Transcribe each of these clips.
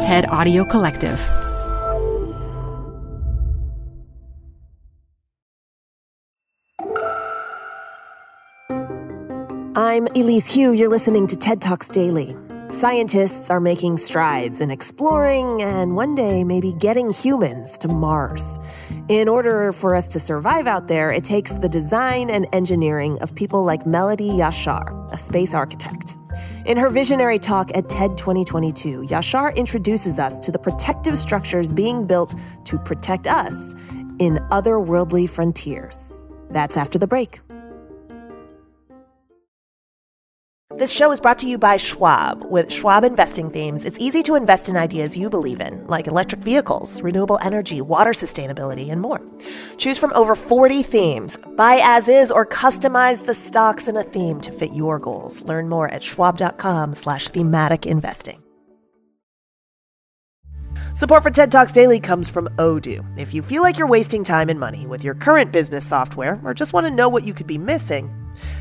TED Audio Collective. I'm Elise Hu. You're listening to TED Talks Daily. Scientists are making strides in exploring and one day maybe getting humans to Mars. In order for us to survive out there, it takes the design and engineering of people like Melodie Yashar, a space architect. In her visionary talk at TED 2022, Yashar introduces us to the protective structures being built to protect us in otherworldly frontiers. That's after the break. This show is brought to you by Schwab. With Schwab investing themes, it's easy to invest in ideas you believe in, like electric vehicles, renewable energy, water sustainability, and more. Choose from over 40 themes. Buy as is or customize the stocks in a theme to fit your goals. Learn more at schwab.com slash thematic investing. Support for TED Talks Daily comes from Odoo. If you feel like you're wasting time and money with your current business software or just want to know what you could be missing,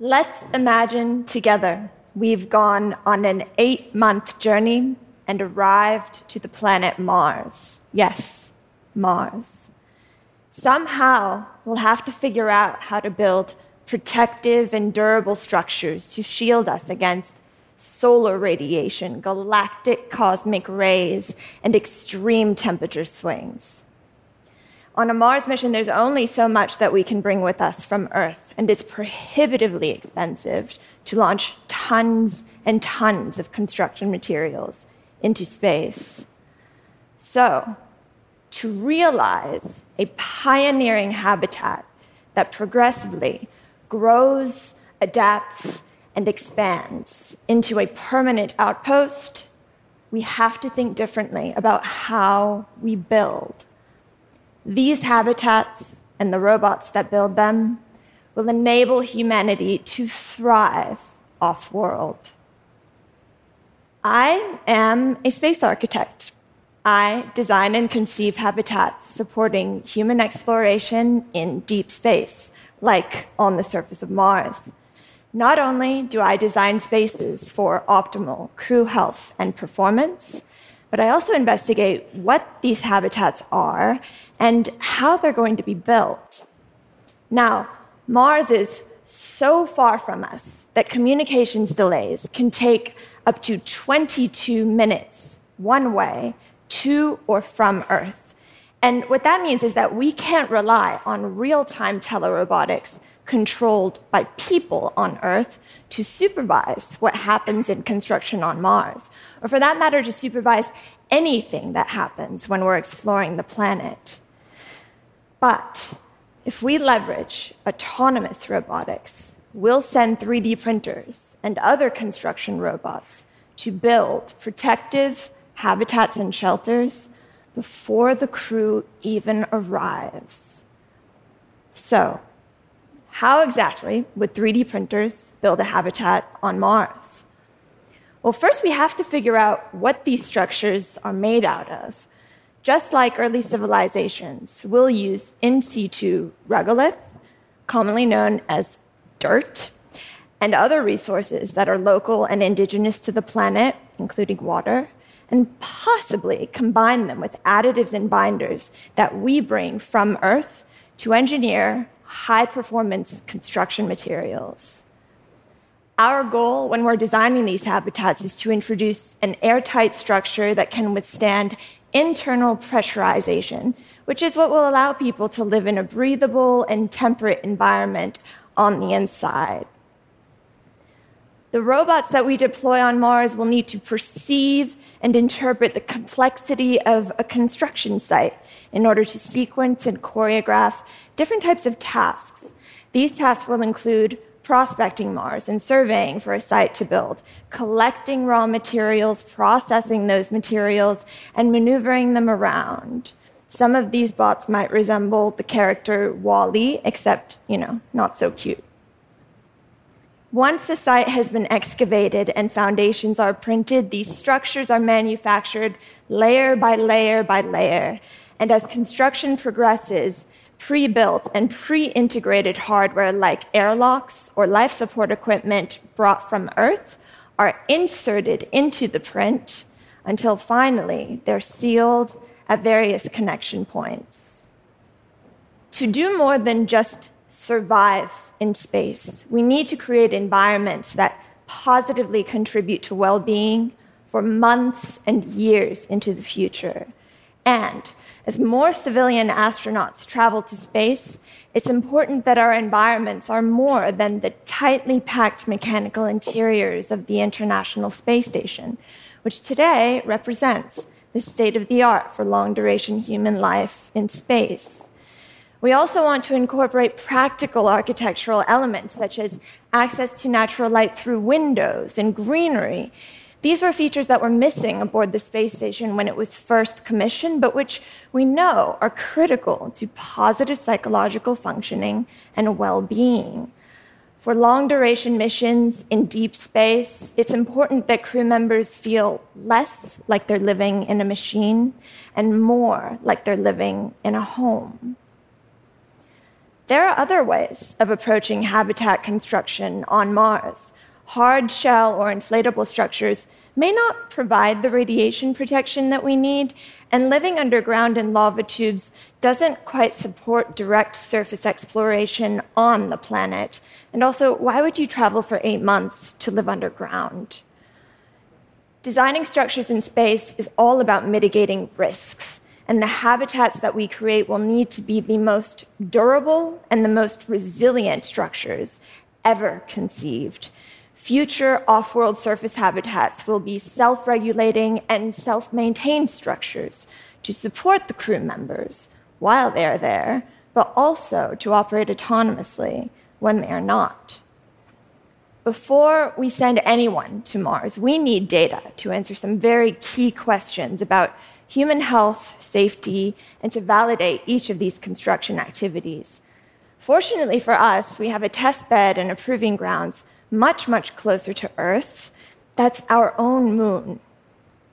Let's imagine together we've gone on an eight month journey and arrived to the planet Mars. Yes, Mars. Somehow we'll have to figure out how to build protective and durable structures to shield us against solar radiation, galactic cosmic rays, and extreme temperature swings. On a Mars mission, there's only so much that we can bring with us from Earth, and it's prohibitively expensive to launch tons and tons of construction materials into space. So, to realize a pioneering habitat that progressively grows, adapts, and expands into a permanent outpost, we have to think differently about how we build. These habitats and the robots that build them will enable humanity to thrive off world. I am a space architect. I design and conceive habitats supporting human exploration in deep space, like on the surface of Mars. Not only do I design spaces for optimal crew health and performance, but I also investigate what these habitats are and how they're going to be built. Now, Mars is so far from us that communications delays can take up to 22 minutes one way to or from Earth. And what that means is that we can't rely on real time telerobotics controlled by people on Earth to supervise what happens in construction on Mars, or for that matter, to supervise anything that happens when we're exploring the planet. But if we leverage autonomous robotics, we'll send 3D printers and other construction robots to build protective habitats and shelters before the crew even arrives. So, how exactly would 3D printers build a habitat on Mars? Well, first we have to figure out what these structures are made out of. Just like early civilizations, we'll use in situ regolith, commonly known as dirt, and other resources that are local and indigenous to the planet, including water, and possibly combine them with additives and binders that we bring from Earth to engineer high performance construction materials. Our goal when we're designing these habitats is to introduce an airtight structure that can withstand internal pressurization, which is what will allow people to live in a breathable and temperate environment on the inside. The robots that we deploy on Mars will need to perceive and interpret the complexity of a construction site in order to sequence and choreograph different types of tasks. These tasks will include prospecting Mars and surveying for a site to build, collecting raw materials, processing those materials, and maneuvering them around. Some of these bots might resemble the character WALL-E, except, you know, not so cute. Once the site has been excavated and foundations are printed, these structures are manufactured layer by layer by layer. And as construction progresses, pre built and pre integrated hardware like airlocks or life support equipment brought from Earth are inserted into the print until finally they're sealed at various connection points. To do more than just survive in space. We need to create environments that positively contribute to well being for months and years into the future. And as more civilian astronauts travel to space, it's important that our environments are more than the tightly packed mechanical interiors of the International Space Station, which today represents the state of the art for long duration human life in space. We also want to incorporate practical architectural elements such as access to natural light through windows and greenery. These were features that were missing aboard the space station when it was first commissioned, but which we know are critical to positive psychological functioning and well being. For long duration missions in deep space, it's important that crew members feel less like they're living in a machine and more like they're living in a home. There are other ways of approaching habitat construction on Mars. Hard shell or inflatable structures may not provide the radiation protection that we need, and living underground in lava tubes doesn't quite support direct surface exploration on the planet. And also, why would you travel for eight months to live underground? Designing structures in space is all about mitigating risks and the habitats that we create will need to be the most durable and the most resilient structures ever conceived. Future off world surface habitats will be self regulating and self maintained structures to support the crew members while they are there, but also to operate autonomously when they are not. Before we send anyone to Mars, we need data to answer some very key questions about human health, safety, and to validate each of these construction activities. Fortunately for us, we have a test bed and a proving grounds much, much closer to Earth. That's our own moon.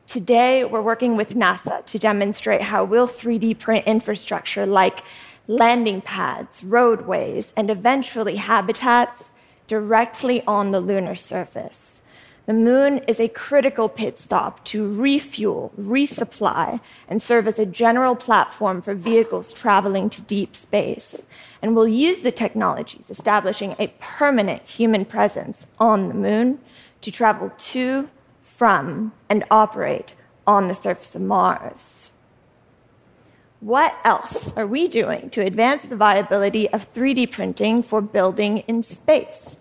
Today, we're working with NASA to demonstrate how we'll 3D print infrastructure like landing pads, roadways, and eventually habitats directly on the lunar surface. The moon is a critical pit stop to refuel, resupply, and serve as a general platform for vehicles traveling to deep space. And we'll use the technologies establishing a permanent human presence on the moon to travel to, from, and operate on the surface of Mars. What else are we doing to advance the viability of 3D printing for building in space?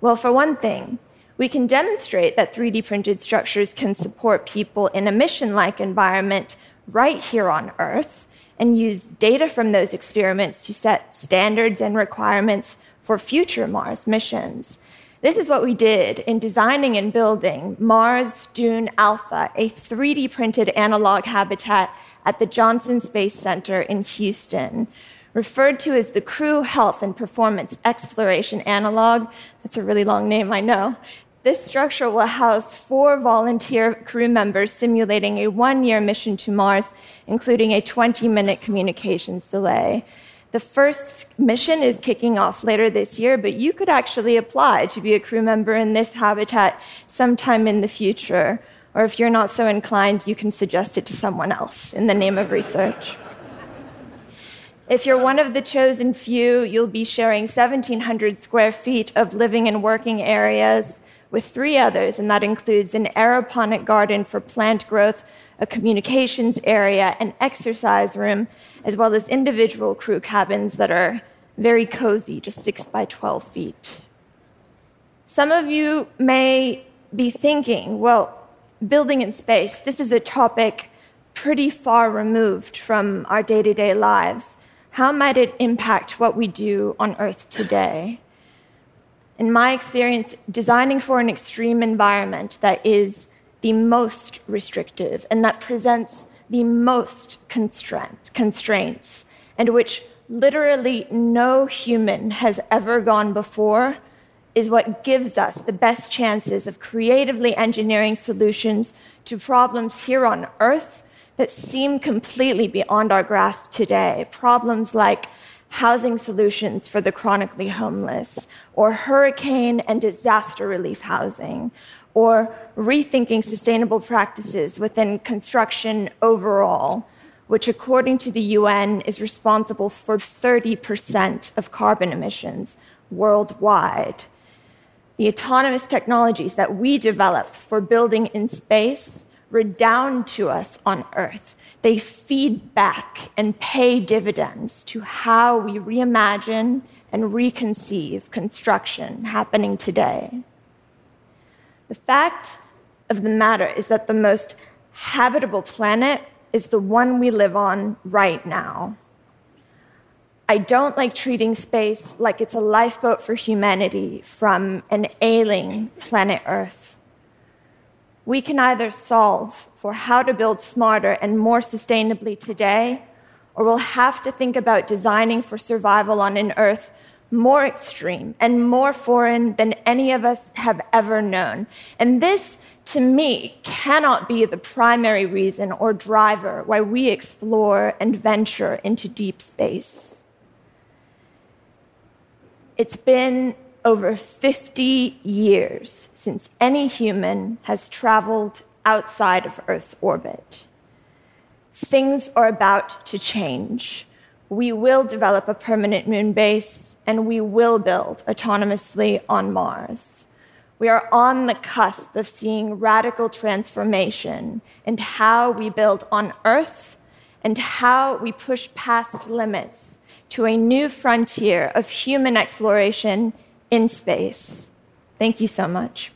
Well, for one thing, we can demonstrate that 3D printed structures can support people in a mission like environment right here on Earth and use data from those experiments to set standards and requirements for future Mars missions. This is what we did in designing and building Mars Dune Alpha, a 3D printed analog habitat at the Johnson Space Center in Houston referred to as the Crew Health and Performance Exploration Analog. That's a really long name, I know. This structure will house four volunteer crew members simulating a one year mission to Mars, including a 20 minute communications delay. The first mission is kicking off later this year, but you could actually apply to be a crew member in this habitat sometime in the future. Or if you're not so inclined, you can suggest it to someone else in the name of research. If you're one of the chosen few, you'll be sharing 1,700 square feet of living and working areas with three others, and that includes an aeroponic garden for plant growth, a communications area, an exercise room, as well as individual crew cabins that are very cozy, just 6 by 12 feet. Some of you may be thinking, well, building in space, this is a topic pretty far removed from our day to day lives. How might it impact what we do on Earth today? In my experience, designing for an extreme environment that is the most restrictive and that presents the most constraint, constraints, and which literally no human has ever gone before, is what gives us the best chances of creatively engineering solutions to problems here on Earth that seem completely beyond our grasp today. Problems like housing solutions for the chronically homeless, or hurricane and disaster relief housing, or rethinking sustainable practices within construction overall, which, according to the UN, is responsible for 30% of carbon emissions worldwide. The autonomous technologies that we develop for building in space redound to us on Earth. They feed back and pay dividends to how we reimagine and reconceive construction happening today. The fact of the matter is that the most habitable planet is the one we live on right now. I don't like treating space like it's a lifeboat for humanity from an ailing planet Earth. We can either solve for how to build smarter and more sustainably today, or we'll have to think about designing for survival on an Earth more extreme and more foreign than any of us have ever known. And this, to me, cannot be the primary reason or driver why we explore and venture into deep space. It's been over 50 years since any human has traveled outside of Earth's orbit. Things are about to change. We will develop a permanent moon base and we will build autonomously on Mars. We are on the cusp of seeing radical transformation in how we build on Earth and how we push past limits to a new frontier of human exploration in space. Thank you so much.